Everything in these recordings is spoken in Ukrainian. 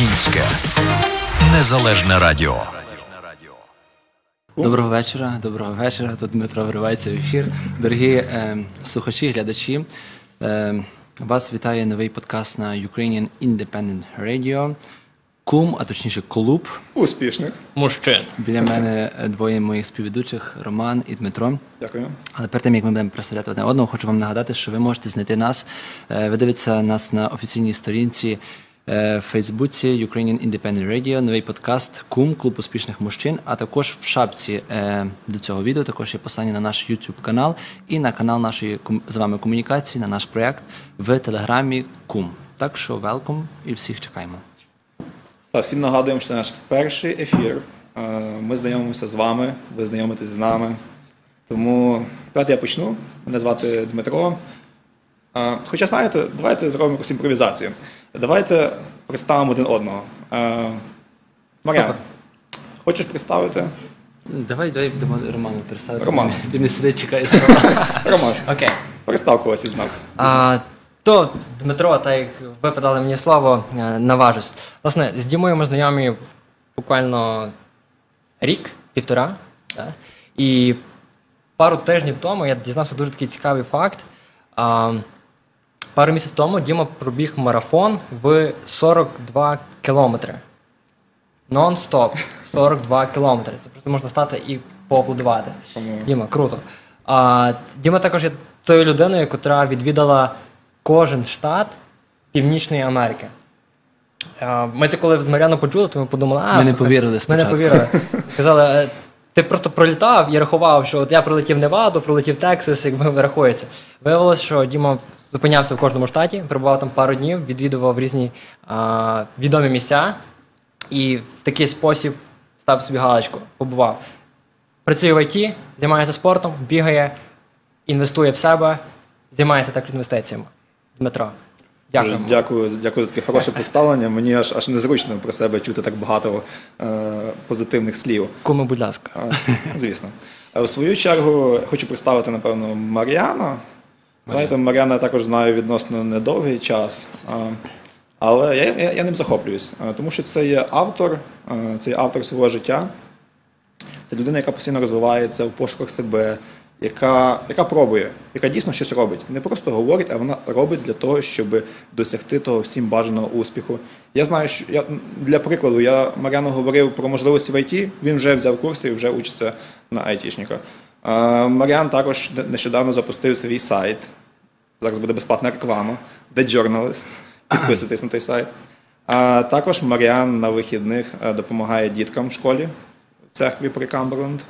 Українське незалежне радіо. Доброго вечора. Доброго вечора. Тут Дмитро вривається в ефір. Дорогі е, слухачі, глядачі. Е, вас вітає новий подкаст на Ukrainian Independent Radio. Кум, а точніше, клуб. Успішних. Мужчин. Біля мене двоє моїх співведучих Роман і Дмитро. Дякую. Але перед тим як ми будемо представляти одне одного, хочу вам нагадати, що ви можете знайти нас. е, Ви дивитеся нас на офіційній сторінці в Фейсбуці Ukrainian Independent Radio, новий подкаст Кум, клуб успішних мужчин. А також в шапці е, до цього відео також є послання на наш YouTube канал і на канал нашої з вами комунікації, на наш проект в телеграмі Кум. Так що велком і всіх чекаємо. Так, всім нагадуємо, що наш перший ефір. Е, Ми знайомимося з вами, ви знайомитесь з нами. Тому давайте я почну. Мене звати Дмитро. Е, Хоча знаєте, давайте зробимо якусь імпровізацію. Давайте представимо один одного. Е, Мар'яна, хочеш представити? Давай, давай будемо Роману представити. Роман. Він не сидить, чекає слова. Роман, Окей. представ когось із нас. А, то, Дмитро, так як ви подали мені слово, е, наважусь. Власне, з Дімою ми знайомі буквально рік, півтора. Да? І пару тижнів тому я дізнався дуже такий цікавий факт. А, пару місяців тому Діма пробіг марафон в 42 кілометри. Нон-стоп. 42 кілометри. Це просто можна стати і поаплодувати. Діма, круто. А, Діма також є тою людиною, яка відвідала кожен штат Північної Америки. А, Ми це коли з Мар'яном почули, то ми подумали, а Ми не повірили Ми не повірили. Казали, «Е, ти просто пролітав і рахував, що от я прилетів Неваду, прилетів Тексас, якби рахується. Виявилось, що Діма зупинявся в кожному штаті, перебував там пару днів, відвідував різні а, відомі місця і в такий спосіб став собі галочку, побував. Працює в ІТ, займається спортом, бігає, інвестує в себе, займається також інвестиціями. Дмитро. Дякую. Дякую, дякую за таке хороше представлення. Мені аж аж незручно про себе чути так багато е, позитивних слів. Куми, будь ласка. А, Звісно. В свою чергу хочу представити, напевно, Мар'яна. Знаєте, Мар'яна я також знаю відносно недовгий час, але я, я, я ним захоплююсь, тому що це є автор, це є автор свого життя. Це людина, яка постійно розвивається в пошуках себе, яка, яка пробує, яка дійсно щось робить. Не просто говорить, а вона робить для того, щоб досягти того всім бажаного успіху. Я знаю, що я для прикладу, я Мар'яну говорив про можливості в ІТ, він вже взяв курси і вже учиться на айтішника. Мар'ян також нещодавно запустив свій сайт. Зараз буде безплатна реклама, The Journalist. Підписуйтесь на той сайт. А також Маріан на вихідних е, допомагає діткам в школі в церкві при Камберленд.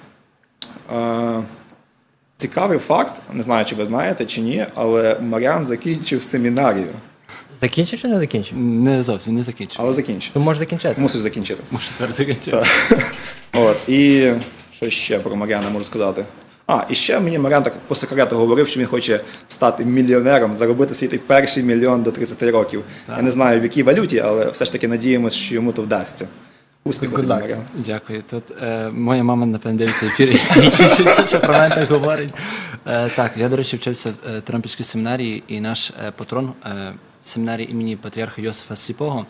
Е, Цікавий факт, не знаю, чи ви знаєте чи ні, але Маріан закінчив семінарію. Закінчив чи не закінчив? Не зовсім не закінчив. Але закінчив. То можеш закінчити. Мусиш закінчити. Може, тепер закінчив. От, і що ще про Маріана можу сказати? А, і ще мені Маріан так по секрету говорив, що він хоче стати мільйонером, заробити свій той перший мільйон до 30 років. Я не знаю в якій валюті, але все ж таки надіємося, що йому то вдасться. Успіху, тобі. Маріан. Дякую. Тут е, моя мама напевно дивиться ефір що про мене так говорить. Е, так, я, до речі, вчився в е, Тернопільській семінарії, і наш е, патрон е, семінарії імені патріарха Йосифа Сліпого.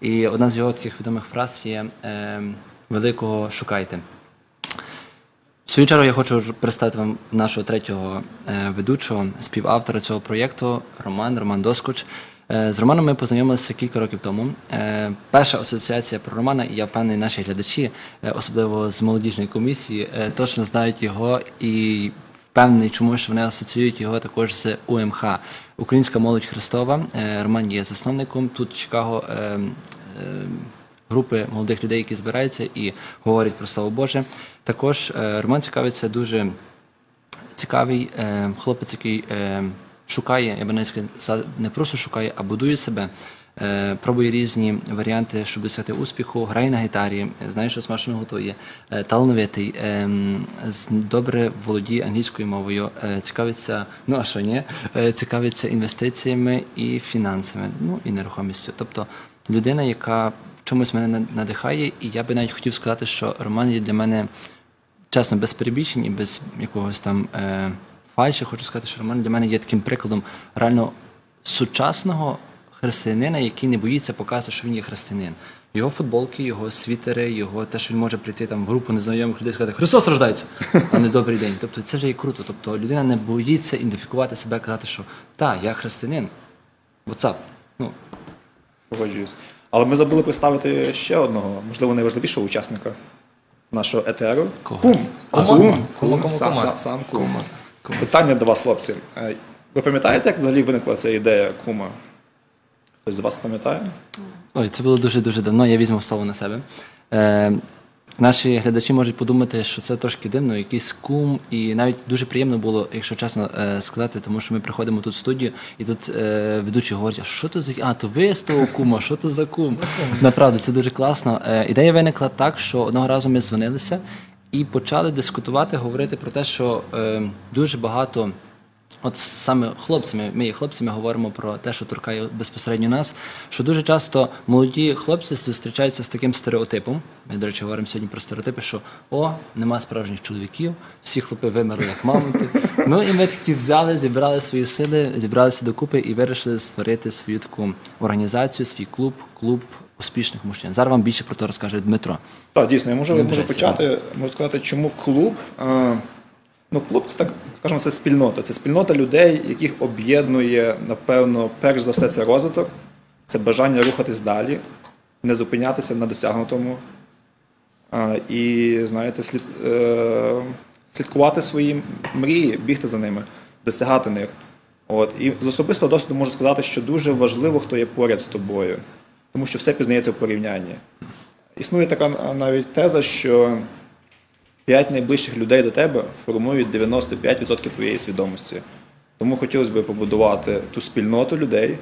І одна з його таких відомих фраз є е, великого шукайте. В свою чергу я хочу представити вам нашого третього е, ведучого, співавтора цього проєкту Роман, Роман Доскоч. Е, з Романом ми познайомилися кілька років тому. Е, перша асоціація про Романа, і я впевнений, наші глядачі, особливо з молодіжної комісії, точно знають його і впевнений, чому ж вони асоціюють його також з УМХ. Українська молодь Христова. Роман є засновником тут Чикаго. Групи молодих людей, які збираються і говорять про слово Боже. Також е, Роман цікавиться дуже цікавий е, хлопець, який е, шукає, я би навіть сказав, не просто шукає, а будує себе. Пробує різні варіанти, щоб досягти успіху, грає на гітарі, знає, що смачно готує, талановитий, добре володіє англійською мовою, цікавиться, ну а що ні, цікавиться інвестиціями і фінансами, ну і нерухомістю. Тобто людина, яка чомусь мене надихає, і я би навіть хотів сказати, що Роман є для мене чесно, без перебільшень і без якогось там е, фальші, хочу сказати, що Роман для мене є таким прикладом реально сучасного християнина, який не боїться показати, що він є християнин. Його футболки, його світери, його те, що він може прийти там в групу незнайомих людей і сказати Христос рождається, а не добрий день. Тобто це вже і круто. Тобто людина не боїться ідентифікувати себе, казати, що та, я християнин. WhatsApp. Ну, Погоджуюсь. Але ми забули представити ще одного, можливо, найважливішого учасника нашого етеру. Кум. Кума? Кум. Кум. Сам, кума. сам, сам кум. Питання до вас, хлопці. Е, Ви пам'ятаєте, як взагалі виникла ця ідея кума? Хтось з вас пам'ятає? Ой, це було дуже-дуже давно, я візьму слово на себе. Е, наші глядачі можуть подумати, що це трошки дивно, якийсь кум, і навіть дуже приємно було, якщо чесно е, сказати, тому що ми приходимо тут в студію, і тут е, ведучі говорять, а що то за а, то ви з того кума, що то за кум? Направду, це дуже класно. Е, ідея виникла так, що одного разу ми дзвонилися і почали дискутувати, говорити про те, що дуже багато. От саме хлопцями, ми хлопцями говоримо про те, що торкає безпосередньо нас. Що дуже часто молоді хлопці зустрічаються з таким стереотипом. Ми, до речі, говоримо сьогодні про стереотипи, що о, нема справжніх чоловіків, всі хлопи вимерли як мамонти. Ну і ми такі взяли, зібрали свої сили, зібралися докупи і вирішили створити свою таку організацію, свій клуб, клуб успішних мужчин. Зараз вам більше про це розкаже Дмитро. Так, дійсно, я можу, Не можу почати, можу сказати, чому клуб. Ну, клуб це так, скажімо, це спільнота. Це спільнота людей, яких об'єднує, напевно, перш за все, це розвиток, це бажання рухатись далі, не зупинятися на досягнутому. І, знаєте, слід, е, слідкувати свої мрії, бігти за ними, досягати них. От. І з особистого досвіду можу сказати, що дуже важливо, хто є поряд з тобою, тому що все пізнається в порівнянні. Існує така навіть теза, що п'ять найближчих людей до тебе формують 95% твоєї свідомості. Тому хотілося б побудувати ту спільноту людей,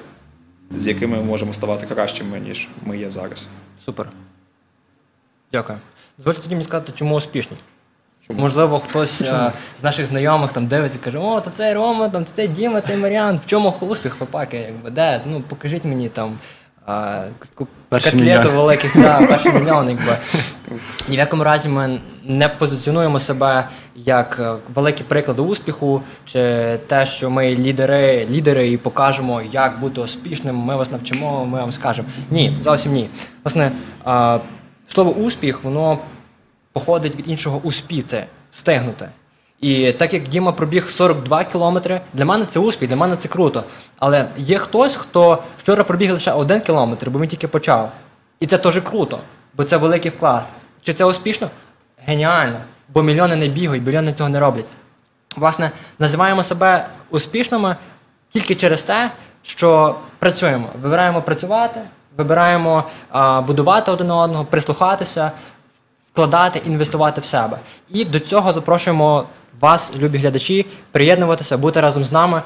з якими ми можемо ставати кращими, ніж ми є зараз. Супер. Дякую. Дозвольте тоді мені сказати, чому успішні. Чому? Можливо, хтось е, з наших знайомих там дивиться і каже, о, то це Рома, там, це Діма, це Маріан. В чому успіх, хлопаки? Якби, де? Ну, покажіть мені там а, котлету великих, да, перший мільйон. Якби. Ні в якому разі ми не позиціонуємо себе як е, великі приклади успіху, чи те, що ми лідери, лідери і покажемо, як бути успішним, ми вас навчимо, ми вам скажемо. Ні, зовсім ні. Власне, а, слово успіх, воно походить від іншого успіти, стигнути. І так як Діма пробіг 42 кілометри, для мене це успіх, для мене це круто. Але є хтось, хто вчора пробіг лише один кілометр, бо він тільки почав. І це теж круто, бо це великий вклад. Чи це успішно? Геніально. Бо мільйони не бігають, мільйони цього не роблять. Власне, називаємо себе успішними тільки через те, що працюємо. Вибираємо працювати, вибираємо а, будувати один одного, прислухатися, вкладати, інвестувати в себе. І до цього запрошуємо вас, любі глядачі, приєднуватися, бути разом з нами.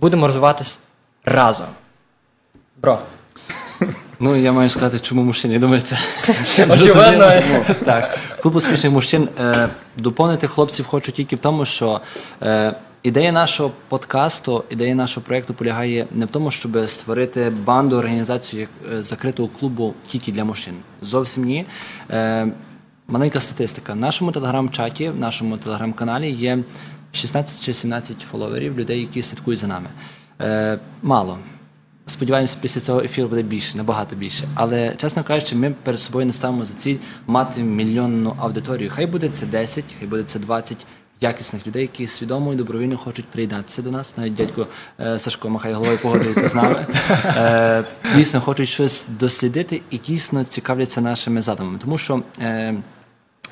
Будемо розвиватись разом. Бро. Ну, я маю сказати, чому мужчини. Це Очевидно. Так. Клуб успішних мужчин. Е, доповнити хлопців хочу тільки в тому, що е, ідея нашого подкасту, ідея нашого проєкту полягає не в тому, щоб створити банду, організацію е, закритого клубу тільки для мужчин. Зовсім ні. Е, маленька статистика. В нашому телеграм-чаті, в нашому телеграм-каналі є 16 чи 17 фоловерів, людей, які слідкують за нами. Е, мало. Сподіваємося, після цього ефіру буде більше, набагато більше. Але, чесно кажучи, ми перед собою не ставимо за ціль мати мільйонну аудиторію. Хай буде це 10, хай буде це 20 якісних людей, які свідомо і добровільно хочуть приєднатися до нас. Навіть дядько е, Сашко махає головою погоджується з нами. Е, дійсно хочуть щось дослідити і дійсно цікавляться нашими задумами. Тому що. Е,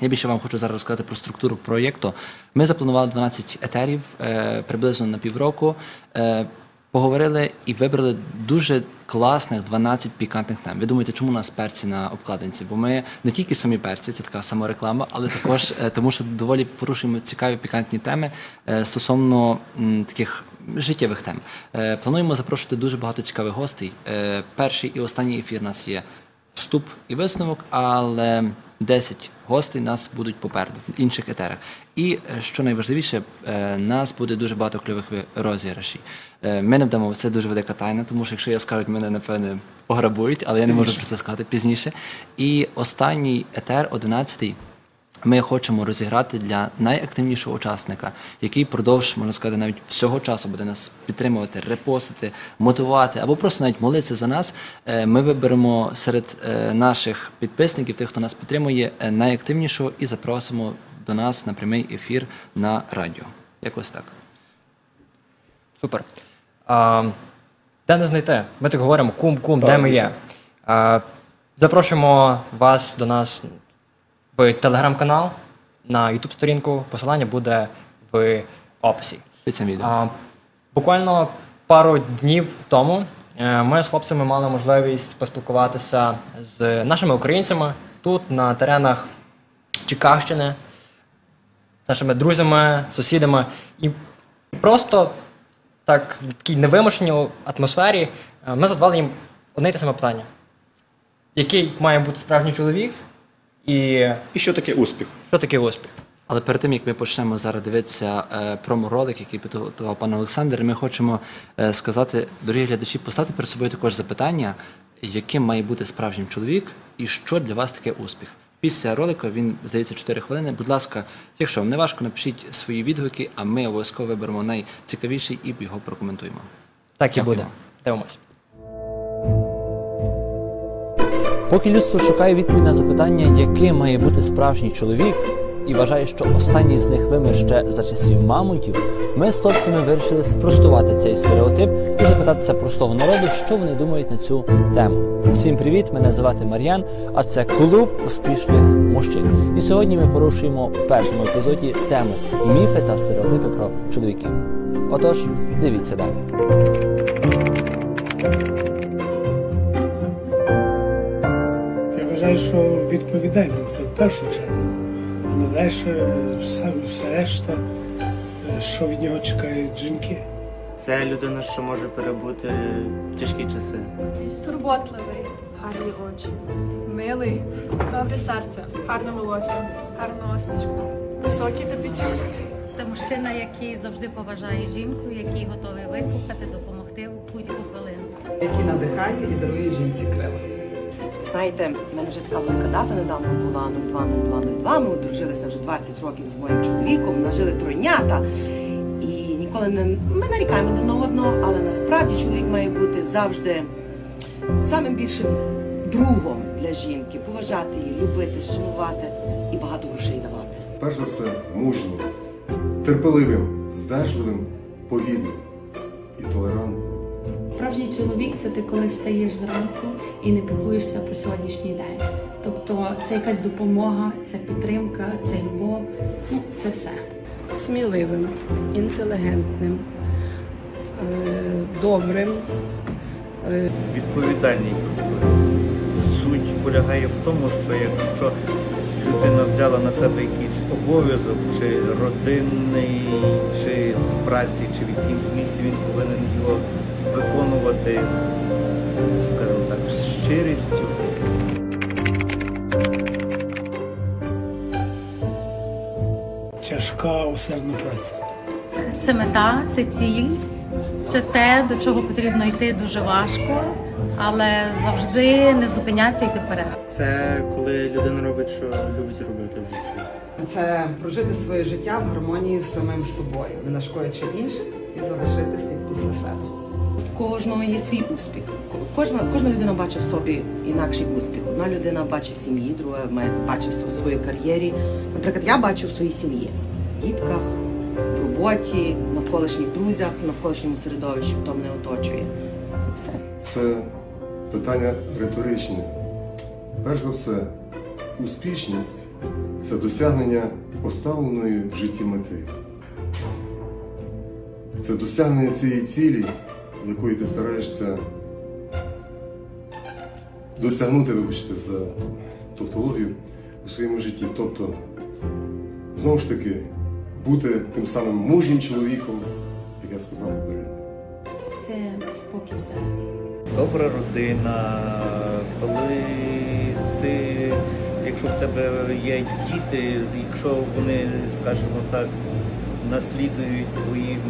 я більше вам хочу зараз розказати про структуру проєкту. Ми запланували 12 етерів е, приблизно на півроку. Е, поговорили і вибрали дуже класних 12 пікантних тем. Ви думаєте, чому у нас перці на обкладинці? Бо ми не тільки самі перці, це така самореклама, але також е, тому, що доволі порушуємо цікаві пікантні теми стосовно таких життєвих тем. Плануємо запрошувати дуже багато цікавих гостей. Перший і останній ефір у нас є вступ і висновок, але 10 гостей нас будуть попереду в інших етерах. І е, що найважливіше, е, нас буде дуже багато кльових ви- розіграшів. Е, Ми не вдамо, це дуже велика тайна, тому що якщо я скажу, мене напевне пограбують, але я не можу про це сказати пізніше. І останній етер, 11-й, Ми хочемо розіграти для найактивнішого учасника, який продовж, можна сказати, навіть всього часу буде нас підтримувати, репостити, мотивувати або просто навіть молитися за нас. Е, Ми виберемо серед е, наших підписників, тих, хто нас підтримує, е, найактивнішого і запросимо до нас на прямий ефір на радіо. Якось так. Супер. А, де не знайти? Ми так говоримо, кум, кум, де ми є. А, запрошуємо вас до нас в телеграм-канал, на YouTube сторінку. Посилання буде в описі. Під цим відео. Буквально пару днів тому е, ми з хлопцями мали можливість поспілкуватися з нашими українцями тут, на теренах Чикагщини, з нашими друзями, сусідами. І просто так, в такій невимушеній атмосфері е, ми задавали їм одне й те саме питання: який має бути справжній чоловік, і І що таке успіх? що таке успіх? Але перед тим як ми почнемо зараз дивитися е, промо-ролик, який підготував пан Олександр, ми хочемо е, сказати, дорогі глядачі, поставте перед собою також запитання, яким має бути справжній чоловік і що для вас таке успіх. Після ролика він здається 4 хвилини. Будь ласка, якщо вам не важко, напишіть свої відгуки, а ми обов'язково виберемо найцікавіший і його прокоментуємо. Так і Дякую. буде. Дивимось. Поки людство шукає відповідь на запитання, яким має бути справжній чоловік, і вважає, що останній з них вимер ще за часів мамонтів, ми з хлопцями вирішили спростувати цей стереотип і запитатися простого народу, що вони думають на цю тему. Всім привіт! Мене звати Мар'ян, а це клуб успішних мужчин. І сьогодні ми порушуємо в першому епізоді тему міфи та стереотипи про чоловіків. Отож, дивіться далі. Вважаю, що відповідальність це в першу чергу, а не далі все, все решта, е, що від нього чекають жінки. Це людина, що може перебути тяжкі часи. Турботливий, гарні очі, милий, добре серце, гарне волосся, гарна осмішка, високий та підтягнутий. Це мужчина, який завжди поважає жінку, який готовий вислухати, допомогти у будь-яку хвилину. який надихає і дарує жінці крила. Знаєте, в мене вже така велика дата недавно була 020202. Ми одружилися вже 20 років з моїм чоловіком, нажили тройнята. І ніколи не ми нарікаємо один на одного, але насправді чоловік має бути завжди самим більшим другом для жінки, поважати її, любити, шанувати і багато грошей давати. перш за все, мужнім, терпеливим, здержливим, повільним і толерантним. Справжній чоловік це ти коли стаєш зранку і не піклуєшся про сьогоднішній день. Тобто це якась допомога, це підтримка, це любов. Ну це все. Сміливим, інтелігентним, е, добрим, Відповідальний. Суть полягає в тому, що якщо людина взяла на себе якийсь обов'язок, чи родинний, чи в праці, чи в якомусь місці, він повинен його виконувати, скажімо так, з щирістю. Тяжка усердна праця. Це мета, це ціль, це те, до чого потрібно йти дуже важко, але завжди не зупинятися і йти вперед. Це коли людина робить, що любить робити в житті. Це прожити своє життя в гармонії з самим собою, не нашкодячи іншим і залишити слід після себе. В кожного є свій успіх. Кожна, кожна людина бачить в собі інакший успіх. Одна людина бачить в сім'ї, друга бачить в своїй кар'єрі. Наприклад, я бачу в своїй сім'ї, в дітках, в роботі, навколишніх друзях, навколишньому середовищі, хто мене оточує. Все. Це питання риторичне. Перш за все, успішність це досягнення поставленої в житті мети. Це досягнення цієї цілі, якої ти стараєшся досягнути, вибачте, за тавтологію у своєму житті. Тобто, знову ж таки, бути тим самим мужнім чоловіком, як я сказав попередньо. Це спокій в серці. добра родина, коли ти, якщо в тебе є діти, якщо вони, скажімо так, наслідують твоїм,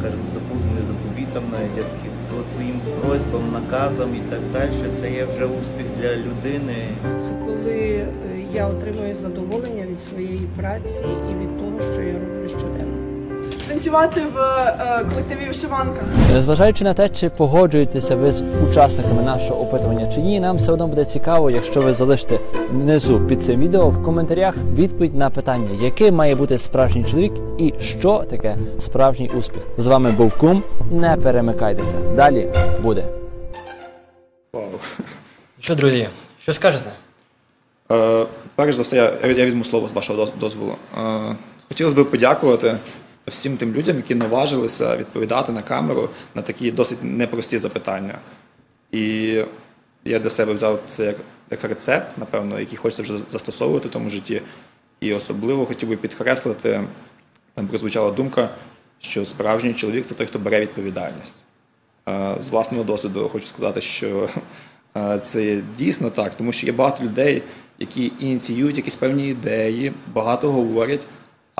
скажімо, заповідним заповітам, навіть я такі, твоїм просьбам, наказам і так далі, це є вже успіх для людини. це коли е, я отримую задоволення від своєї праці і від того, що я роблю щоденно. Танцювати в е, колективі вишиванка. Незважаючи на те, чи погоджуєтеся ви з учасниками нашого опитування чи ні, нам все одно буде цікаво, якщо ви залишите внизу під цим відео в коментарях відповідь на питання, який має бути справжній чоловік і що таке справжній успіх. З вами був Кум. Не перемикайтеся. Далі буде. Вау. Що, друзі, що скажете? Е, перш за все, я, я візьму слово з вашого доз- дозволу. Е, хотілося б подякувати всім тим людям, які наважилися відповідати на камеру на такі досить непрості запитання. І я для себе взяв це як, як рецепт, напевно, який хочеться вже застосовувати в тому житті. І особливо хотів би підкреслити, там прозвучала думка, що справжній чоловік це той, хто бере відповідальність. Е, З власного досвіду хочу сказати, що е, це дійсно так, тому що є багато людей, які ініціюють якісь певні ідеї, багато говорять,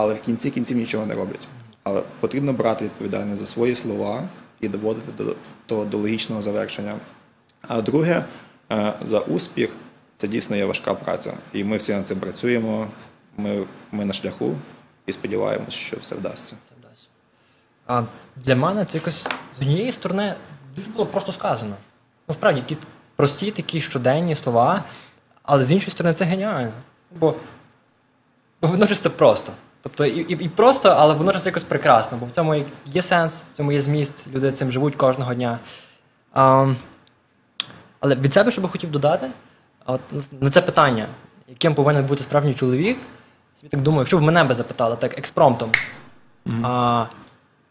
але в кінці кінців нічого не роблять. Але потрібно брати відповідальність за свої слова і доводити до того до логічного завершення. А друге, е, за успіх це дійсно є важка праця. І ми всі над цим працюємо. Ми, ми на шляху і сподіваємося, що все вдасться. А для мене це якось з однієї сторони дуже було просто сказано. Ну, справді, які прості такі щоденні слова, але з іншої сторони це геніально. Бо бо водночас це просто. Тобто і, і, і просто, але водночас якось прекрасно, бо в цьому є- сенс, в цьому є зміст, люди цим живуть кожного дня. А, але від себе, що би хотів додати, от на це питання, яким повинен бути справжній чоловік, собі так думаю, якщо б мене би запитали так експромтом, а,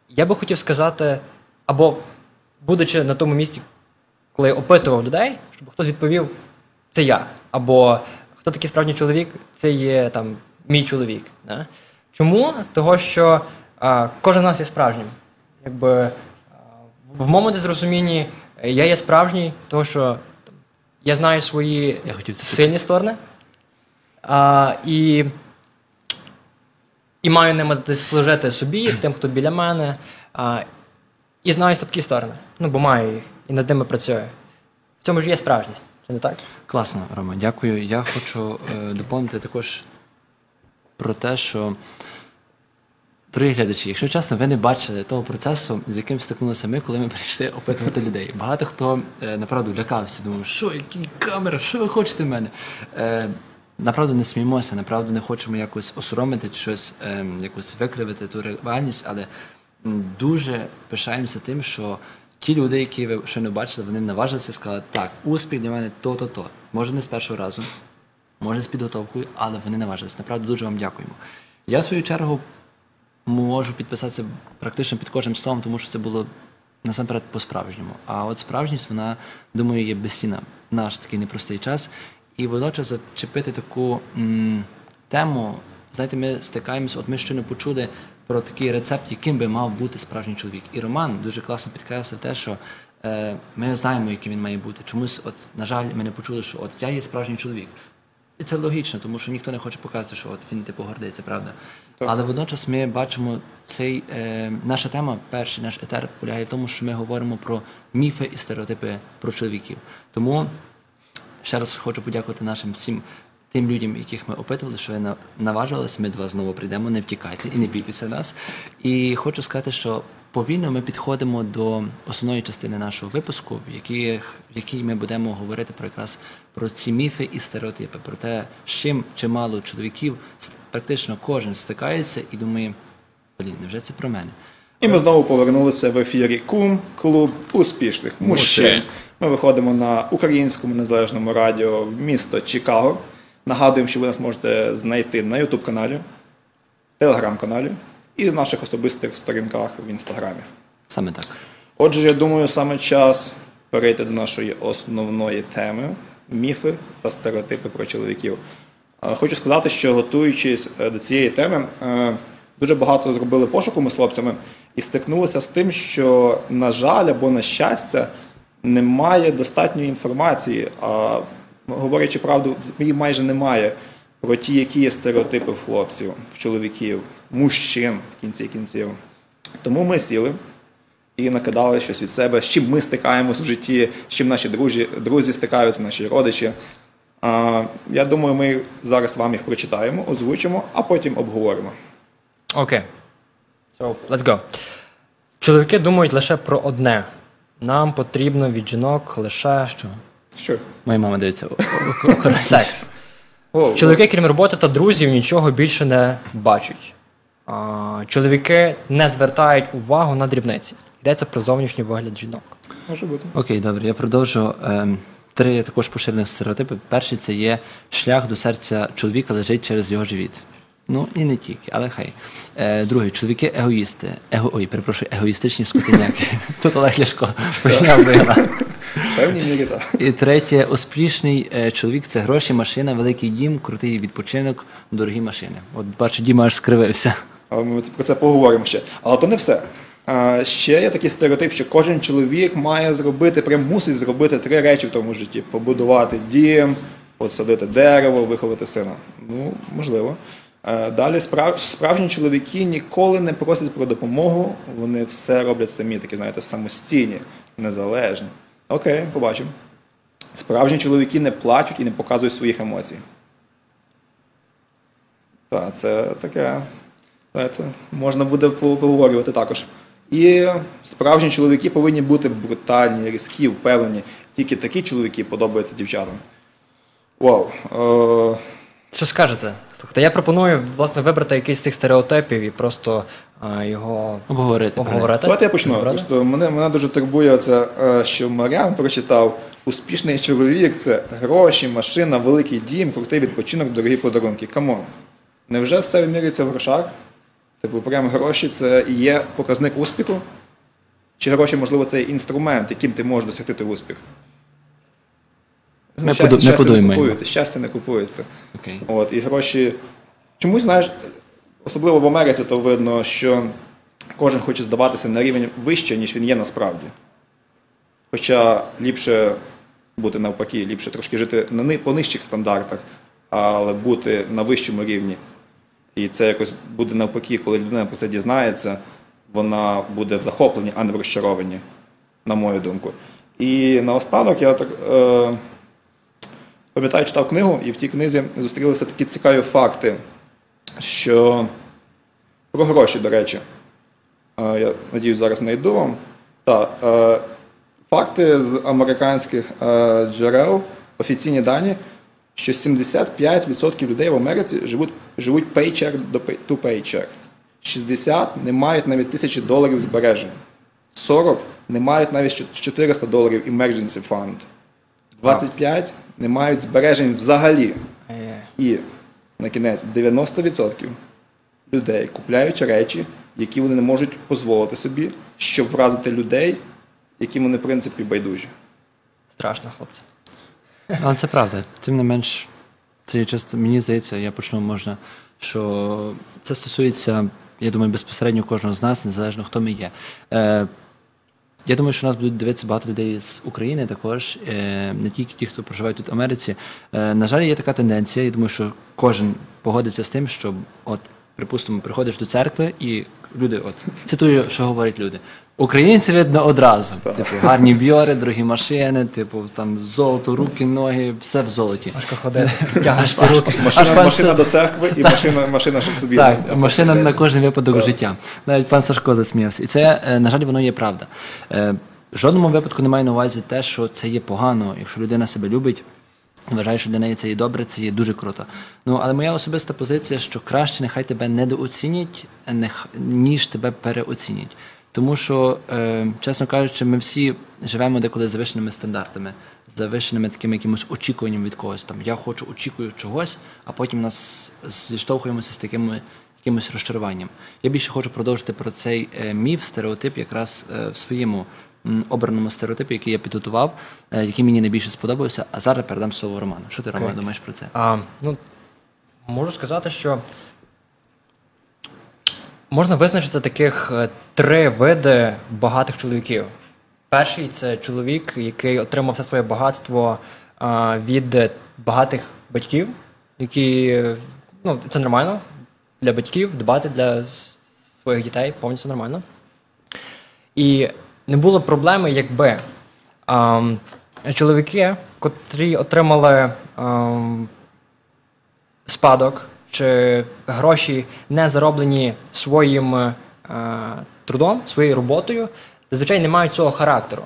я би хотів сказати, або будучи на тому місці, коли я опитував людей, щоб хтось відповів, це я. Або хто такий справжній чоловік, це є там мій чоловік. Да? Чому? Того, що а, кожен з нас є справжнім. Якби а, в моєму зрозумінні е, я є справжній, того, що я знаю свої Я хотів сильні сторони. А, і і маю ними служити собі, тим, хто біля мене. А, і знаю слабкі сторони. Ну, бо маю їх, і над ними працюю. В цьому ж є справжність, чи не так? Класно, Рома, дякую. Я хочу е, доповнити також про те, що, дорогі глядачі, якщо чесно, ви не бачили того процесу, з яким стикнулися ми, коли ми прийшли опитувати людей. Багато хто е, направду лякався, думав, що, які камери, що ви хочете в мене? Е, Направду не сміємося, направду не хочемо якось осоромити щось ем, якось викривити ту реальність, але дуже пишаємося тим, що ті люди, які ви ще не бачили, вони наважилися і сказали, так, успіх для мене то-то, то. Може, не з першого разу, може з підготовкою, але вони наважилися. Направду дуже вам дякуємо. Я в свою чергу можу підписатися практично під кожним словом, тому що це було насамперед по-справжньому. А от справжність, вона, думаю, є безцінна в наш такий непростий час. І водночас зачепити таку м, тему, знаєте, ми стикаємося, от ми щойно почули про такий рецепт, яким би мав бути справжній чоловік. І Роман дуже класно підкреслив те, що е, ми знаємо, яким він має бути. Чомусь, от, на жаль, ми не почули, що от я є справжній чоловік. І це логічно, тому що ніхто не хоче показати, що от він типу гордиться, правда. Але водночас ми бачимо цей е, наша тема, перший наш етер полягає в тому, що ми говоримо про міфи і стереотипи про чоловіків. Тому ще раз хочу подякувати нашим всім тим людям, яких ми опитували, що ви на- наважились. Ми до вас знову прийдемо, не втікайте і не бійтеся нас. І хочу сказати, що повільно ми підходимо до основної частини нашого випуску, в яких в якій ми будемо говорити про якраз про ці міфи і стереотипи, про те, з чим чимало чоловіків практично кожен стикається і думає, блін, невже це про мене? І ми знову повернулися в ефірі Кум Клуб успішних мужчин. Ми виходимо на українському незалежному радіо в місто Чикаго. Нагадуємо, що ви нас можете знайти на YouTube каналі, телеграм-каналі і в наших особистих сторінках в інстаграмі. Саме так. Отже, я думаю, саме час перейти до нашої основної теми міфи та стереотипи про чоловіків. Хочу сказати, що готуючись е, до цієї теми, е, дуже багато зробили пошуку ми з хлопцями і стикнулися з тим, що, на жаль, або на щастя, немає достатньої інформації. А говорячи правду, її майже немає про ті, які є стереотипи в хлопців, в чоловіків, мужчин в кінці кінців. Тому ми сіли і накидали щось від себе, з чим ми стикаємось в житті, з чим наші друзі, друзі стикаються, наші родичі. А, Я думаю, ми зараз вам їх прочитаємо, озвучимо, а потім обговоримо. Окей. So, let's go. Чоловіки думають лише про одне. Нам потрібно від жінок лише що? Що? Моя мама дивиться. Секс. Чоловіки, крім роботи та друзів, нічого більше не бачать. Чоловіки не звертають увагу на дрібниці. Йдеться про зовнішній вигляд жінок. Може бути. Окей, добре, я продовжу. Ем, Три також поширених стереотипи. Перший це є шлях до серця чоловіка лежить через його живіт. Ну і не тільки, але хай. Е, другий чоловіки егоїсти. Его, ой, перепрошую, егоїстичні скотиняки. Тут Олег Ляшко почав вигра. В певній мірі так. І третє, успішний е, чоловік це гроші, машина, великий дім, крутий відпочинок, дорогі машини. От бачу, Діма аж скривився. Ми про це поговоримо ще. Але то не все. Ще є такий стереотип, що кожен чоловік має зробити, прям мусить зробити три речі в тому житті: побудувати дім, посадити дерево, виховати сина. Ну, можливо. Е, Далі справ... справжні чоловіки ніколи не просять про допомогу, вони все роблять самі, такі, знаєте, самостійні, незалежні. Окей, побачимо. Справжні чоловіки не плачуть і не показують своїх емоцій. Так, це таке. Знаєте, можна буде поговорювати також. І справжні чоловіки повинні бути брутальні, різкі, впевнені. Тільки такі чоловіки подобаються дівчатам. Вау. Е, Що скажете? Слухайте, я пропоную власне вибрати якийсь з цих стереотипів і просто а, його Обговорити. обговорити. Давайте я почну. Просто мене, мене дуже турбує це, е, що Маріан прочитав успішний чоловік це гроші, машина, великий дім, крутий відпочинок, дорогі подарунки. Come on. Невже все вимірюється в грошах? Типу, прям гроші це і є показник успіху? Чи гроші, можливо, це інструмент, яким ти можеш досягти той успіх? Ми щастя, ми щастя не купується, щастя не купується. Окей. От, і гроші. Чомусь, знаєш, особливо в Америці, то видно, що кожен хоче здаватися на рівень вище, ніж він є насправді. Хоча ліпше бути навпаки, ліпше трошки жити на ни- по нижчих стандартах, але бути на вищому рівні. І це якось буде навпаки, коли людина про це дізнається, вона буде в захопленні, а не в розчарованні, на мою думку. І наостанок я так е, пам'ятаю, читав книгу, і в тій книзі зустрілися такі цікаві факти, що про гроші, до речі. Е, Я надіюсь, зараз знайду вам. Так, е, факти з американських е, джерел, офіційні дані, що 75% людей в Америці живуть, живуть paycheck до paycheck. 60 не мають навіть тисячі доларів збережень. 40 не мають навіть 400 доларів emergency fund. 25 не мають збережень взагалі. І на кінець 90% людей купляють речі, які вони не можуть дозволити собі, щоб вразити людей, яким вони, в принципі, байдужі. Страшно, хлопці. Але це правда. Тим не менш, це часто, мені здається, я почну можна, що це стосується, я думаю, безпосередньо кожного з нас, незалежно хто ми є. Е, я думаю, що нас будуть дивитися багато людей з України також, е, не тільки ті, хто проживають тут в Америці. Е, на жаль, є така тенденція. Я думаю, що кожен погодиться з тим, що, от, припустимо, приходиш до церкви і люди, от цитую, що говорять люди. Українці видно одразу. Типу, гарні бьори, дорогі машини, типу, там золото, руки, ноги, все в золоті. Важко ходити, тягнеш ті руки. Машина, аж пан машина Са- до церкви і машина, машина щоб собі. так, машина на кожен випадок життя. Навіть пан Сашко засміявся. І це, е, на жаль, воно є правда. Е, В жодному випадку немає на увазі те, що це є погано. Якщо людина себе любить, вважає, що для неї це є добре, це є дуже круто. Ну, але моя особиста позиція, що краще нехай тебе недооцінять, нех- ніж тебе переоцінять. Тому що, е, чесно кажучи, ми всі живемо деколи з завищеними стандартами, завищеними такими якимось очікуванням від когось. Там я хочу, очікую чогось, а потім нас зіштовхуємося з такими якимось розчаруванням. Я більше хочу продовжити про цей е, міф, стереотип, якраз е, в своєму обраному стереотипі, який я підготував, е, який мені найбільше сподобався. А зараз передам слово Роману. Що ти, Роман, думаєш про це? А, ну, можу сказати, що можна визначити таких е, три види багатих чоловіків. Перший це чоловік, який отримав все своє багатство від е, багатих батьків, які ну, це нормально для батьків дбати для своїх дітей, повністю нормально. І не було проблеми, якби ам, чоловіки котрі отримали ем, спадок чи гроші не зароблені своїм е, трудом, своєю роботою, зазвичай не мають цього характеру.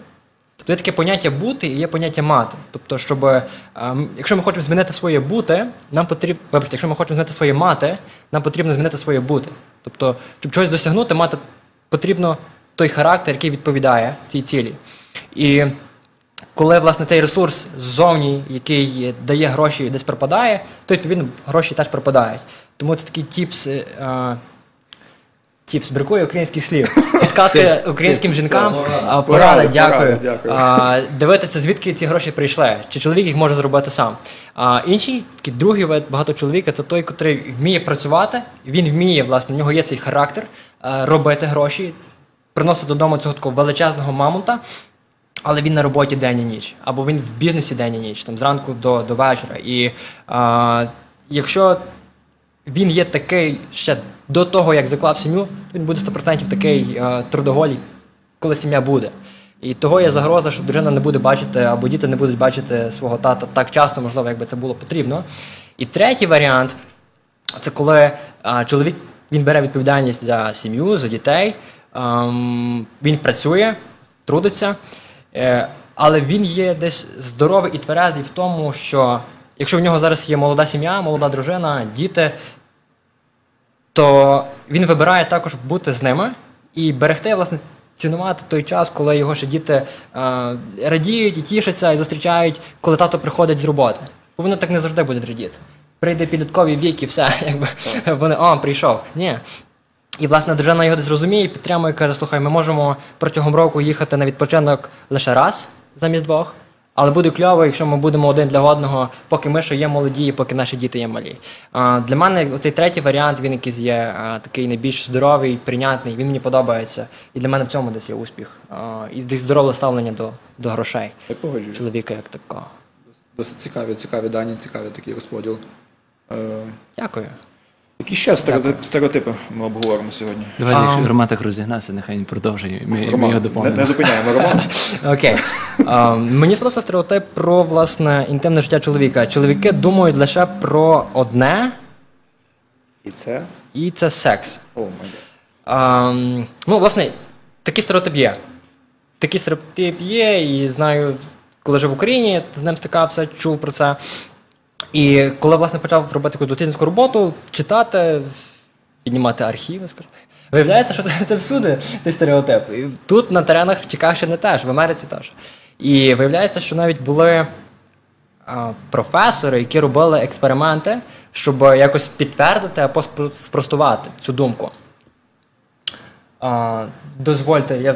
Тобто є таке поняття бути і є поняття мати. Тобто, щоб ем, якщо ми хочемо змінити своє бути, нам потрібно, вибачте, якщо ми хочемо змінити своє мати, нам потрібно змінити своє бути. Тобто, щоб чогось досягнути, мати потрібно той характер, який відповідає цій цілі. І коли власне цей ресурс ззовні, який дає гроші, десь пропадає, то відповідно гроші теж пропадають. Тому це такий тіпс. е, Тіпс, бракує українських слів. Підказки українським жінкам. Порада, дякую. А, Дивитися, звідки ці гроші прийшли. Чи чоловік їх може зробити сам. А інший, такий другий вид багато чоловіка, це той, який вміє працювати, він вміє, власне, в нього є цей характер е, робити гроші, приносити додому цього такого величезного мамонта, але він на роботі день і ніч, або він в бізнесі день і ніч, там зранку до, до вечора. І а, якщо він є такий ще до того, як заклав сім'ю, то він буде 100% такий е, трудоголік, коли сім'я буде. І того є загроза, що дружина не буде бачити, або діти не будуть бачити свого тата так часто, можливо, як би це було потрібно. І третій варіант це коли е, чоловік він бере відповідальність за сім'ю, за дітей, ем, він працює, трудиться, але він є десь здоровий і тверезий в тому, що якщо в нього зараз є молода сім'я, молода дружина, діти, то він вибирає також бути з ними і берегти, власне, цінувати той час, коли його ще діти е, радіють і тішаться, і зустрічають, коли тато приходить з роботи. Бо вони так не завжди будуть радіти. Прийде підлітковий вік і все, якби вони о, прийшов. Ні. І, власне, дружина його десь розуміє, підтримує, каже: слухай, ми можемо протягом року їхати на відпочинок лише раз замість двох. Але буде кльово, якщо ми будемо один для одного, поки ми ще є молоді, і поки наші діти є малі. Для мене цей третій варіант, він якийсь є такий найбільш здоровий, прийнятний, він мені подобається. І для мене в цьому десь є успіх. І десь здорове ставлення до, до грошей. Я погоджуюсь. Чоловіка як такого. Досить цікаві, цікаві дані, цікавий такий розподіл. Е, Дякую. Які ще стереотипи, стереотипи ми обговоримо сьогодні? Давай, якщо Роман так розігнався, нехай він продовжує. Ми, ми Роман, його не, доповнимо. не зупиняємо Роман. Окей. А, мені сподобався стереотип про власне інтимне життя чоловіка. Чоловіки думають лише про одне, І це? і це секс. О, my А, ну, власне, такий стереотип є. Такий стереотип є, і знаю, коли жив в Україні, з ним стикався, чув про це. І коли власне почав робити якусь дослідницьку роботу, читати, піднімати архіви, скажімо, виявляється, що це, всюди цей стереотип. І тут на теренах Чикагщини теж, в Америці теж. І виявляється, що навіть були а, професори, які робили експерименти, щоб якось підтвердити або спростувати цю думку. А, дозвольте, я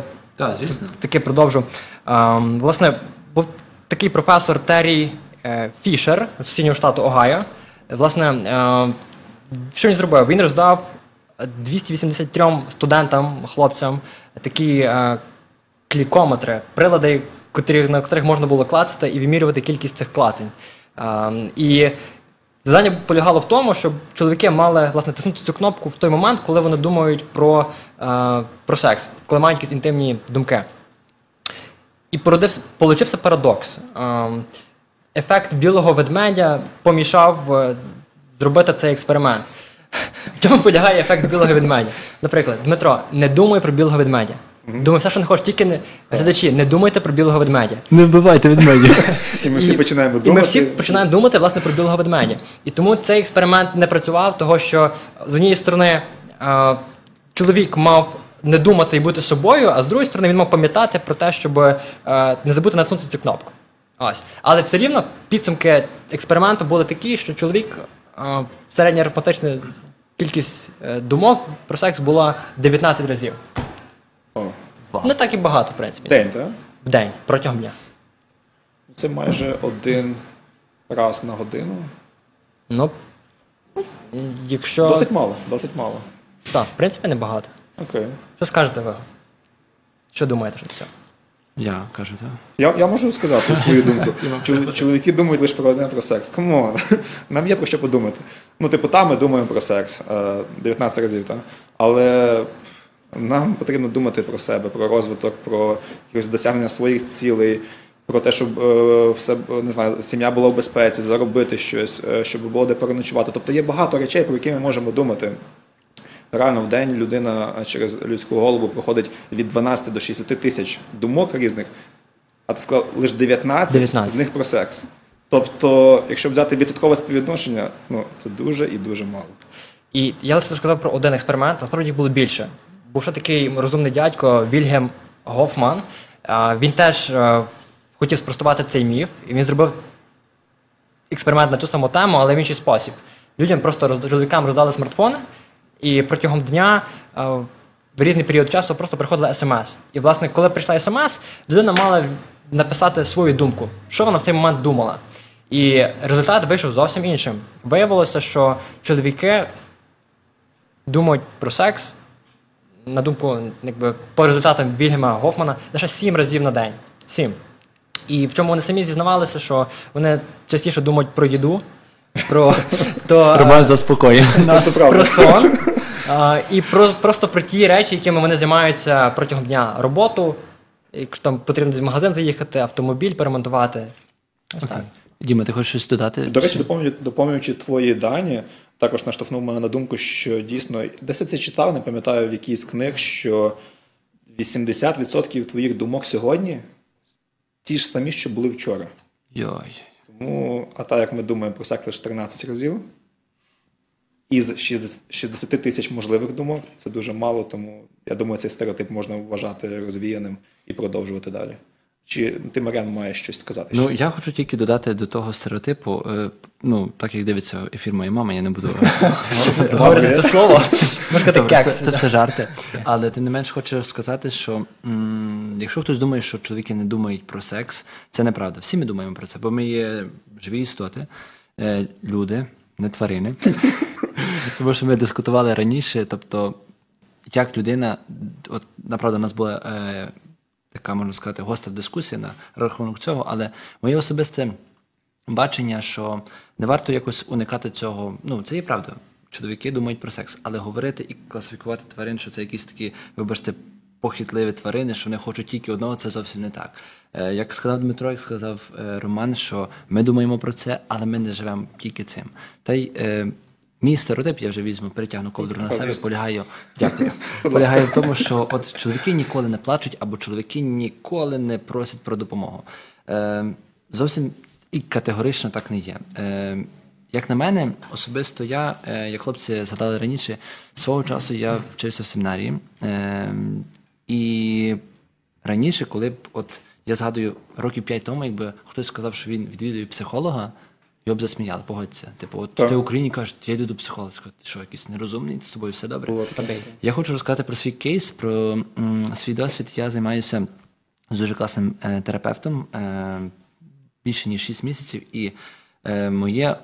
звісно. таки продовжу. А, власне, був такий професор Террі е, Фішер з сусіднього штату Огайо. Власне, е, що він зробив? Він роздав 283 студентам, хлопцям такі е, клікометри, прилади, на котрих можна було клацати і вимірювати кількість цих клацень. Е, і Завдання полягало в тому, щоб чоловіки мали власне тиснути цю кнопку в той момент, коли вони думають про, е, про секс, коли мають якісь інтимні думки. І породився, получився парадокс. Ефект білого ведмедя помішав е, зробити цей експеримент. В чому полягає ефект білого ведмедя? Наприклад, Дмитро, не думай про білого ведмедя. Думай все, що не хочеш, тільки не глядачі, не думайте про білого ведмедя. Не вбивайте ведмедів. І ми всі починаємо І ми думати. всі починаємо думати власне про білого ведмедя. І тому цей експеримент не працював, того що з однієї сторони е, чоловік мав не думати і бути собою, а з другої сторони він мав пам'ятати про те, щоб е, не забути натиснути цю кнопку. Ось. Але все рівно підсумки експерименту були такі, що чоловік е, середня арифметична кількість е, думок про секс була 19 разів. Не так і багато, в принципі. День, так? В день, протягом дня. Це майже один раз на годину. Ну, якщо. Досить мало, досить мало. Так, в принципі, небагато. Окей. Що скажете ви? Що думаєте що це? Я кажу, так. Я, я можу сказати свою думку. Чол- Чоловіки думають лише про одне про секс. Come on, нам є про що подумати. Ну, типу, там ми думаємо про секс е, 19 разів, так? Але нам потрібно думати про себе, про розвиток, про якесь досягнення своїх цілей. про те, щоб е, все не знаю, сім'я була в безпеці, заробити щось, е, щоб було де переночувати. Тобто є багато речей, про які ми можемо думати. Реально в день людина через людську голову проходить від 12 до 60 тисяч думок різних, а ти сказав, лише 19, 19. з них про секс. Тобто, якщо взяти відсоткове співвідношення, ну це дуже і дуже мало. І я лише сказав про один експеримент, насправді було більше. Був ще такий розумний дядько Вільгем Гофман. Він теж е, хотів спростувати цей міф, і він зробив експеримент на цю саму тему, але в інший спосіб. Людям просто чоловікам роздали смартфони, і протягом дня е, в різний період часу просто приходила смс. І, власне, коли прийшла смс, людина мала написати свою думку, що вона в цей момент думала. І результат вийшов зовсім іншим. Виявилося, що чоловіки думають про секс, на думку, якби, по результатам Вільгема Гофмана, лише сім разів на день. Сім. І в чому вони самі зізнавалися, що вони частіше думають про їду, про то, Роман заспокоїв. нас про сон а, і про, просто про ті речі, якими вони займаються протягом дня. Роботу, якщо там потрібно в магазин заїхати, автомобіль перемонтувати. Ось так. Діма, ти хочеш щось додати? До речі, доповнюючи, доповнюючи твої дані, також наштовхнув мене на думку, що дійсно десь це читав, не пам'ятаю в якійсь книг, що 80% твоїх думок сьогодні ті ж самі, що були вчора. Йой. Тому, а так як ми думаємо про сек лише 13 разів, із 60 60 тисяч можливих думок, це дуже мало, тому я думаю, цей стереотип можна вважати розвіяним і продовжувати далі. Чи ти, Марян, маєш щось сказати? Ну, ще? я хочу тільки додати до того стереотипу. е, Ну, так як дивиться ефір моєї мами, я не буду Говорити це слово. Це, все жарти. Але тим не менш хочу сказати, що якщо хтось думає, що чоловіки не думають про секс, це неправда. Всі ми думаємо про це, бо ми є живі істоти, е, люди, не тварини. Тому що ми дискутували раніше, тобто, як людина, от направду, у нас була е, така, можна сказати, гостра дискусія на рахунок цього, але моє особисте бачення, що не варто якось уникати цього. Ну, це є правда. Чоловіки думають про секс, але говорити і класифікувати тварин, що це якісь такі, вибачте, похитливі тварини, що вони хочуть тільки одного, це зовсім не так. Е, як сказав Дмитро, як сказав е, Роман, що ми думаємо про це, але ми не живемо тільки цим. Та й е, мій стереотип, я вже візьму, перетягну ковдру на себе, полягаю. Дякую. Полягає в тому, що от чоловіки ніколи не плачуть, або чоловіки ніколи не просять про допомогу. Е, зовсім і категорично так не є. Е, як на мене, особисто я, е, як хлопці згадали раніше, свого часу я вчився в семінарії. Е, і раніше, коли б от я згадую років п'ять тому, якби хтось сказав, що він відвідує психолога, його б засміяли, погодься. Типу, от Так. ти в Україні кажеш, я йду до психолога. Ти що, якийсь нерозумний, з тобою все добре. Було. Я хочу розказати про свій кейс, про м, свій досвід. Я займаюся з дуже класним е, терапевтом е, більше ніж 6 місяців, і е, моє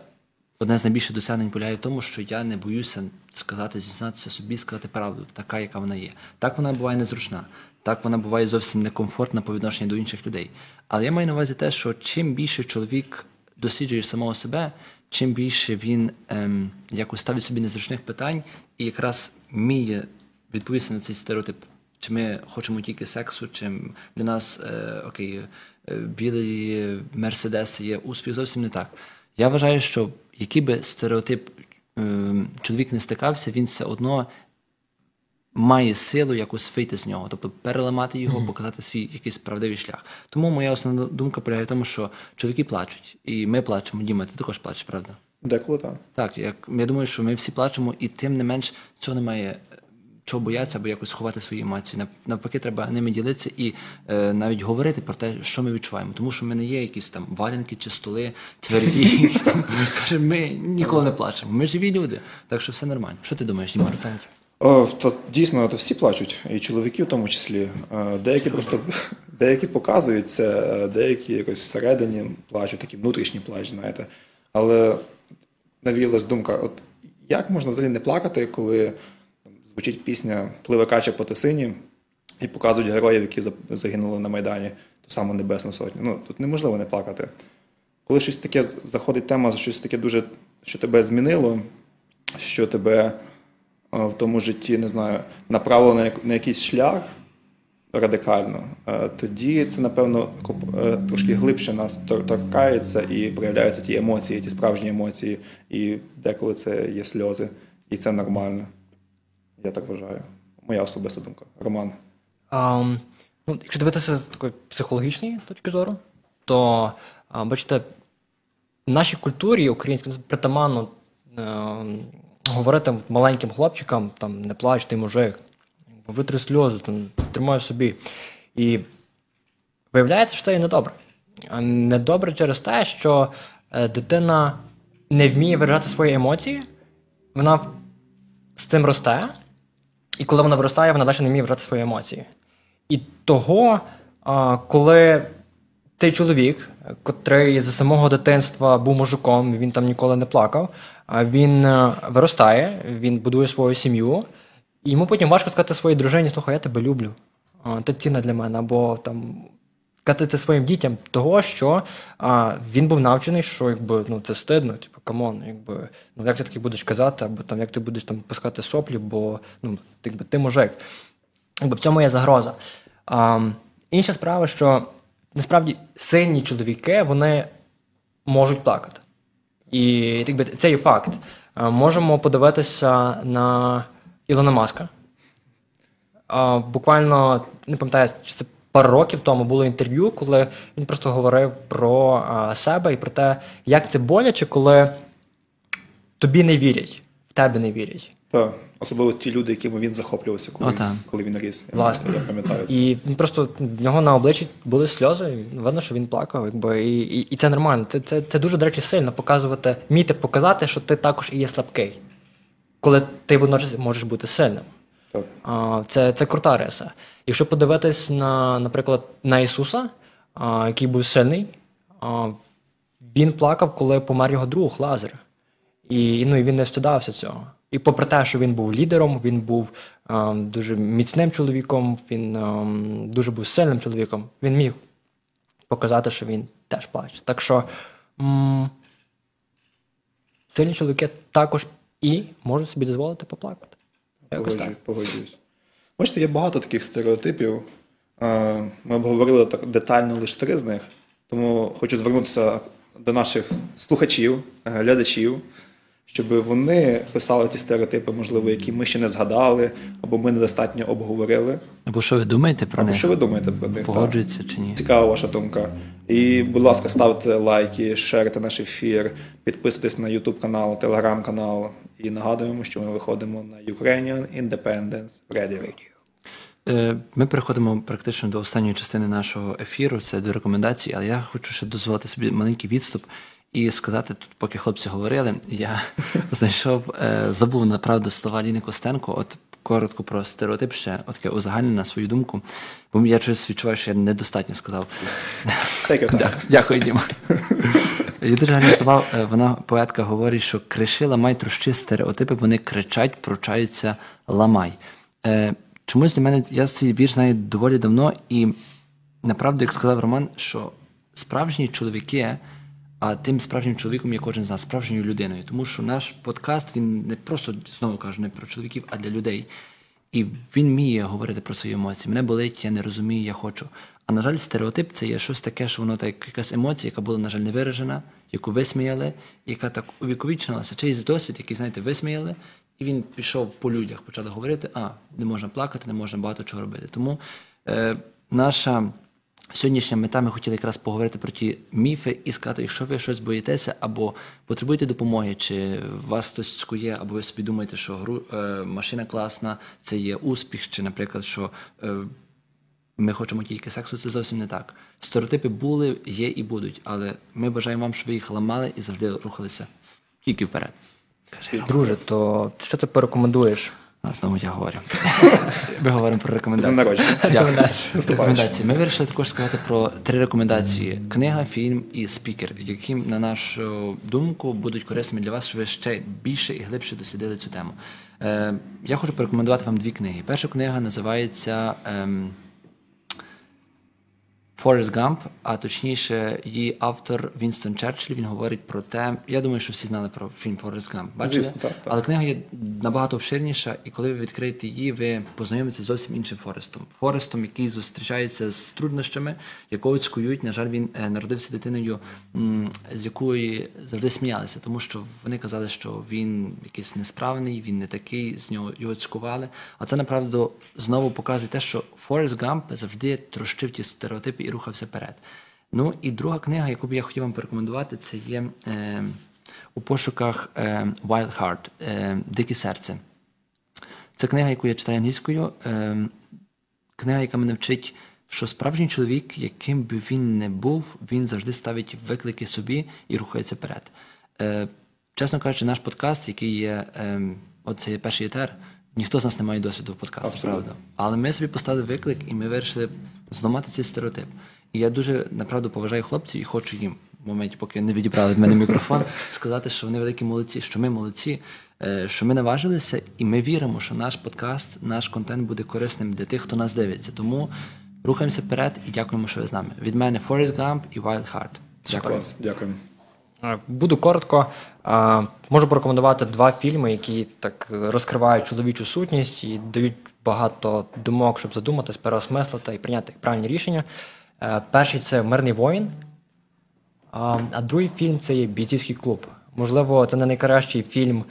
одне з найбільших досягнень полягає в тому, що я не боюся сказати, зізнатися собі, сказати правду, така, яка вона є. Так вона буває незручна, так вона буває зовсім некомфортна по відношенню до інших людей. Але я маю на увазі те, що чим більше чоловік досліджує самого себе, чим більше він ем, якось ставить собі незручних питань і якраз вміє відповісти на цей стереотип. Чи ми хочемо тільки сексу, чи для нас е, окей, е, білий мерседес є успіх зовсім не так. Я вважаю, що який би стереотип е, чоловік не стикався, він все одно має силу якось вийти з нього, тобто переламати його, Мгм. показати свій якийсь правдивий шлях. Тому моя основна думка полягає в тому, що чоловіки плачуть, і ми плачемо. Діма, ти також плачеш, правда? Деколи так. Так, як я думаю, що ми всі плачемо, і тим не менш цього немає чого боятися або якось ховати свої емоції. Нав- Навпаки, треба ними ділитися і е, навіть говорити про те, що ми відчуваємо. Тому що ми не є якісь там валянки чи столи тверді. Ми ніколи не плачемо. Ми живі люди, так що все нормально. Що ти думаєш, Діма? О, то дійсно, то всі плачуть, і чоловіки в тому числі. Е, Деякі просто деякі показують це, е, деякі якось всередині плачуть, такий внутрішній плач, знаєте. Але навіялась думка: от як можна взагалі не плакати, коли звучить пісня Пливе кача по тисині і показують героїв, які загинули на Майдані, ту саму Небесну Сотню. Ну, тут неможливо не плакати. Коли щось таке заходить тема, щось таке дуже, що тебе змінило, що тебе е, в тому житті, не знаю, направило на, як- на якийсь шлях, радикально, е, тоді це, напевно, е, трошки глибше нас торкається і проявляються ті емоції, ті справжні емоції, і деколи це є сльози, і це нормально. Я так вважаю. Моя особиста думка. Роман. А, ну, якщо дивитися з такої психологічної точки зору, то бачите, в нашій культурі українській притаманно е, говорити маленьким хлопчикам, там не плач, ти мужик, витри сльози, там, тримай собі. І виявляється, що це є недобре. А недобре через те, що е, дитина не вміє виражати свої емоції, вона з цим росте, і коли вона виростає, вона далі не вміє виражати свої емоції. І того, коли цей чоловік, котрий з самого дитинства був мужиком, він там ніколи не плакав, він е, виростає, він будує свою сім'ю, і йому потім важко сказати своїй дружині, слухай, я тебе люблю, ти цінна для мене, або там. Сказати це своїм дітям того, що а, він був навчений, що якби ну це стидно, типу, come on, якби ну як ти таки будеш казати, або там як ти будеш там пускати соплі, бо ну якби ти мужик. Якби в цьому є загроза. А, інша справа, що насправді сильні чоловіки вони можуть плакати. І це є факт. Можемо подивитися на Ілона Маска. Буквально не пам'ятаю, чи це пару років тому було інтерв'ю, коли він просто говорив про себе і про те, як це боляче, коли тобі не вірять, в тебе не вірять. Так, особливо ті люди, якими він захоплювався, коли, О, так. коли він ріс. Власне. Я пам'ятаю це. І він просто в нього на обличчі були сльози, і видно, що він плакав. Якби, і, і, і це нормально. Це, це, це дуже, до речі, сильно показувати, вміти показати, що ти також і є слабкий, коли ти водночас можеш бути сильним. Так. А, Це, це крута риса. Якщо подивитись на, наприклад, на Ісуса, а, який був сильний, а, він плакав, коли помер його друг Лазар. І, ну, і він не встидався цього. І попри те, що він був лідером, він був ем, дуже міцним чоловіком, він ем, дуже був сильним чоловіком, він міг показати, що він теж плаче. Так що м- сильні чоловіки також і можуть собі дозволити поплакати. Якось так. Погоджуюсь. Бачите, є багато таких стереотипів. Е, Ми обговорили так детально лише три з них, тому хочу звернутися до наших слухачів, е, глядачів, щоб вони писали ті стереотипи, можливо, які ми ще не згадали, або ми недостатньо обговорили. Або що ви думаєте про Або них? що ви думаєте про них? Погоджується чи ні? Цікава ваша думка. І, будь ласка, ставте лайки, шерте наш ефір, підписуйтесь на YouTube канал, Telegram канал. І нагадуємо, що ми виходимо на Ukrainian Independence Radio. Е, Ми переходимо практично до останньої частини нашого ефіру, це до рекомендацій, але я хочу ще дозволити собі маленький відступ і сказати, тут, поки хлопці говорили, я знайшов, е, забув направду слова Ліни Костенко, от коротко про стереотип ще, от таке узагальнене свою думку, бо я щось відчуваю, що я недостатньо сказав. Дякую, Діма. Є дуже гарні слова. Е, Вона поетка говорить, що криши, ламай, трущи стереотипи, вони кричать, пручаються, ламай. Е, чомусь для мене я цей вірш знаю доволі давно, і направду, як сказав Роман, що справжні чоловіки, а тим справжнім чоловіком є кожен з нас, справжньою людиною. Тому що наш подкаст він не просто знову кажу, не про чоловіків, а для людей. І він вміє говорити про свої емоції. Мене болить, я не розумію, я хочу. А на жаль, стереотип це є щось таке, що воно так якась емоція, яка була, на жаль, не виражена, яку висміяли, яка так увіковічнилася, чийсь досвід, який, знаєте, висміяли, і він пішов по людях, почали говорити: а, не можна плакати, не можна багато чого робити. Тому е, наша сьогоднішня мета ми хотіли якраз поговорити про ті міфи і сказати, якщо ви щось боїтеся або потребуєте допомоги, чи вас хтось скує, або ви собі думаєте, що гру, е, машина класна, це є успіх, чи, наприклад, що е, ми хочемо тільки сексу, це зовсім не так. Стереотипи були, є і будуть, але ми бажаємо вам, щоб ви їх ламали і завжди рухалися тільки вперед. Друже, то що ти порекомендуєш? А, знову я говорю. Ми говоримо про. Рекомендації. Рекомендації. Ми вирішили також сказати про три рекомендації: книга, фільм і спікер, які, на нашу думку, будуть корисними для вас, щоб ви ще більше і глибше дослідили цю тему. Е, я хочу порекомендувати вам дві книги. Перша книга називається ем, Форест Гамп, а точніше, її автор Вінстон Черчилль, він говорить про те. Я думаю, що всі знали про фільм Форест Гамп. Бачили? Звісно, так, так. Але книга є набагато обширніша, і коли ви відкриєте її, ви познайомитеся з зовсім іншим Форестом. Форестом, який зустрічається з труднощами, якого цькують. На жаль, він е, народився дитиною, з якої завжди сміялися, тому що вони казали, що він якийсь несправний, він не такий, з нього його цькували. А це направду знову показує те, що Форест Гамп завжди трощив ті стереотипи і рухався вперед. Ну і друга книга, яку б я хотів вам порекомендувати, це є е, у пошуках е, Wild Heart, е, Дике серце. Це книга, яку я читаю англійською. Е, книга, яка мене вчить, що справжній чоловік, яким би він не був, він завжди ставить виклики собі і рухається вперед. Е, чесно кажучи, наш подкаст, який є, е, от це є перший етер, ніхто з нас не має досвіду в подкасту, Абсолютно. правда. Але ми собі поставили виклик, і ми вирішили зламати цей стереотип. І я дуже направду поважаю хлопців і хочу їм в моменті, поки не відібрали від мене мікрофон, сказати, що вони великі молодці, що ми молодці, е, що ми наважилися, і ми віримо, що наш подкаст, наш контент буде корисним для тих, хто нас дивиться. Тому рухаємося вперед і дякуємо, що ви з нами. Від мене Forrest Gump і Wild Heart. Дякую. Дякую. Буду коротко. Можу порекомендувати два фільми, які так розкривають чоловічу сутність і дають багато думок, щоб задуматись, переосмислити і прийняти правильні рішення. Е, Перший це Мирний воїн, а другий фільм це є бійцівський клуб. Можливо, це не найкращий фільм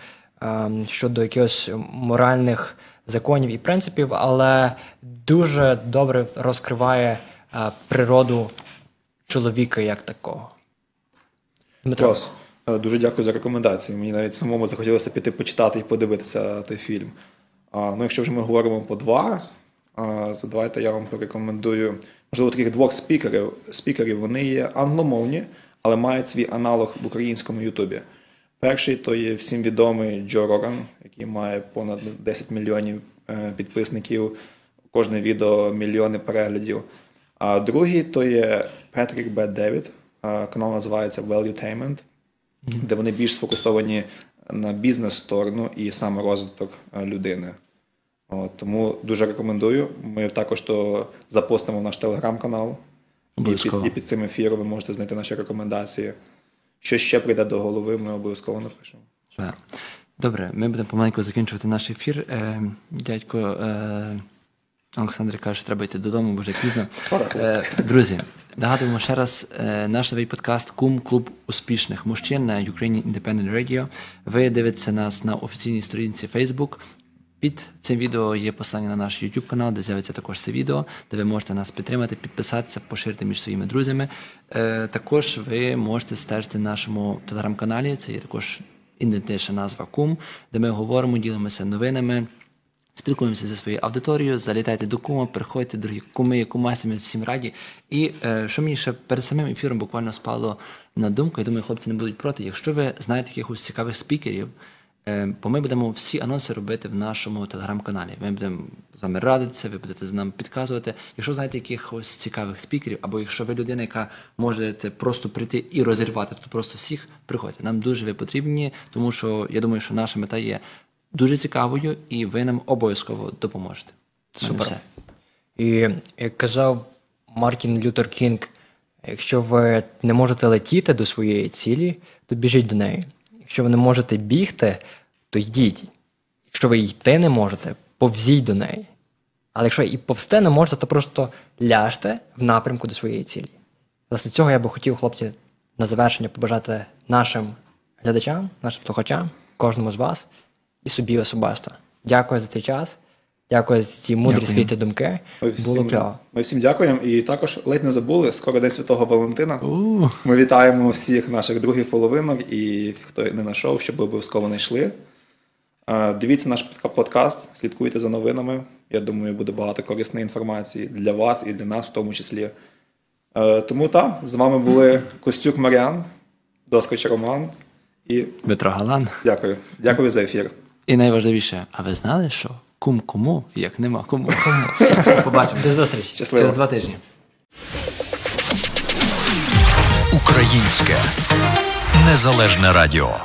е, щодо якихось моральних законів і принципів, але дуже добре розкриває е, природу чоловіка як такого. Дмитро. Е, Дуже дякую за рекомендації. Мені навіть самому захотілося піти почитати і подивитися той фільм. Ну, якщо вже ми говоримо по два, то давайте я вам порекомендую, можливо, таких двох спікерів. Спікерів вони є англомовні, але мають свій аналог в українському Ютубі. Перший то є всім відомий Джо Роган, який має понад 10 мільйонів е, підписників, кожне відео мільйони переглядів. А другий то є Петрік Б. Девід. А, Канал називається Valuetainment, де вони більш сфокусовані на бізнес-сторону і саме розвиток е, людини. От, тому дуже рекомендую. Ми також то запостимо в наш телеграм-канал. І під, і під цим ефіром ви можете знайти наші рекомендації. Що ще прийде до голови, ми обов'язково напишемо. Добре, ми будемо помаленьку закінчувати наш ефір. Е, дядько е, Олександр каже, що треба йти додому, бо вже пізно. Е, друзі, нагадуємо ще раз е, наш новий подкаст Кум Клуб успішних мужчин на Ukrainian Independent Radio. Ви дивитеся нас на офіційній сторінці Facebook. Під цим відео є посилання на наш YouTube канал, де з'явиться також це відео, де ви можете нас підтримати, підписатися, поширити між своїми друзями. Е, також ви можете стежити нашому телеграм-каналі. Це є також ідентична назва Кум, де ми говоримо, ділимося новинами. Спілкуємося зі своєю аудиторією, залітайте до кума, приходьте, дорогі куми, кумасі, ми всім раді. І е, що мені ще перед самим ефіром буквально спало на думку, я думаю, хлопці не будуть проти. Якщо ви знаєте якихось цікавих спікерів, е, бо ми будемо всі анонси робити в нашому телеграм-каналі. Ми будемо з вами радитися, ви будете з нами підказувати. Якщо знаєте якихось цікавих спікерів, або якщо ви людина, яка можете просто прийти і розірвати, то просто всіх приходьте. Нам дуже ви потрібні, тому що я думаю, що наша мета є дуже цікавою, і ви нам обов'язково допоможете. В мене Супер. все. І як казав Мартін Лютер Кінг, якщо ви не можете летіти до своєї цілі, то біжіть до неї. Якщо ви не можете бігти, то йдіть. Якщо ви йти не можете, повзіть до неї. Але якщо і повсти не можете, то просто ляжте в напрямку до своєї цілі. Власне, цього я би хотів, хлопці, на завершення побажати нашим глядачам, нашим слухачам, кожному з вас і собі особисто. Дякую за цей час. Дякую за ці мудрі світлі думки. Ми Було всім, кльово. ми всім дякуємо. І також ледь не забули, скоро День Святого Валентина. Ми вітаємо всіх наших других половинок і хто не знайшов, щоб обов'язково знайшли. Е, Дивіться наш подкаст, слідкуйте за новинами. Я думаю, буде багато корисної інформації для вас і для нас, в тому числі. Е, Тому так, з вами були Костюк Маріан, Доскоч Роман і Дмитро Галан. дякую. Дякую за ефір. І найважливіше, а ви знали, що кум кому, як нема кому? кому. Побачимо. До зустрічі. Щасливо. Через два тижні. Українське незалежне радіо.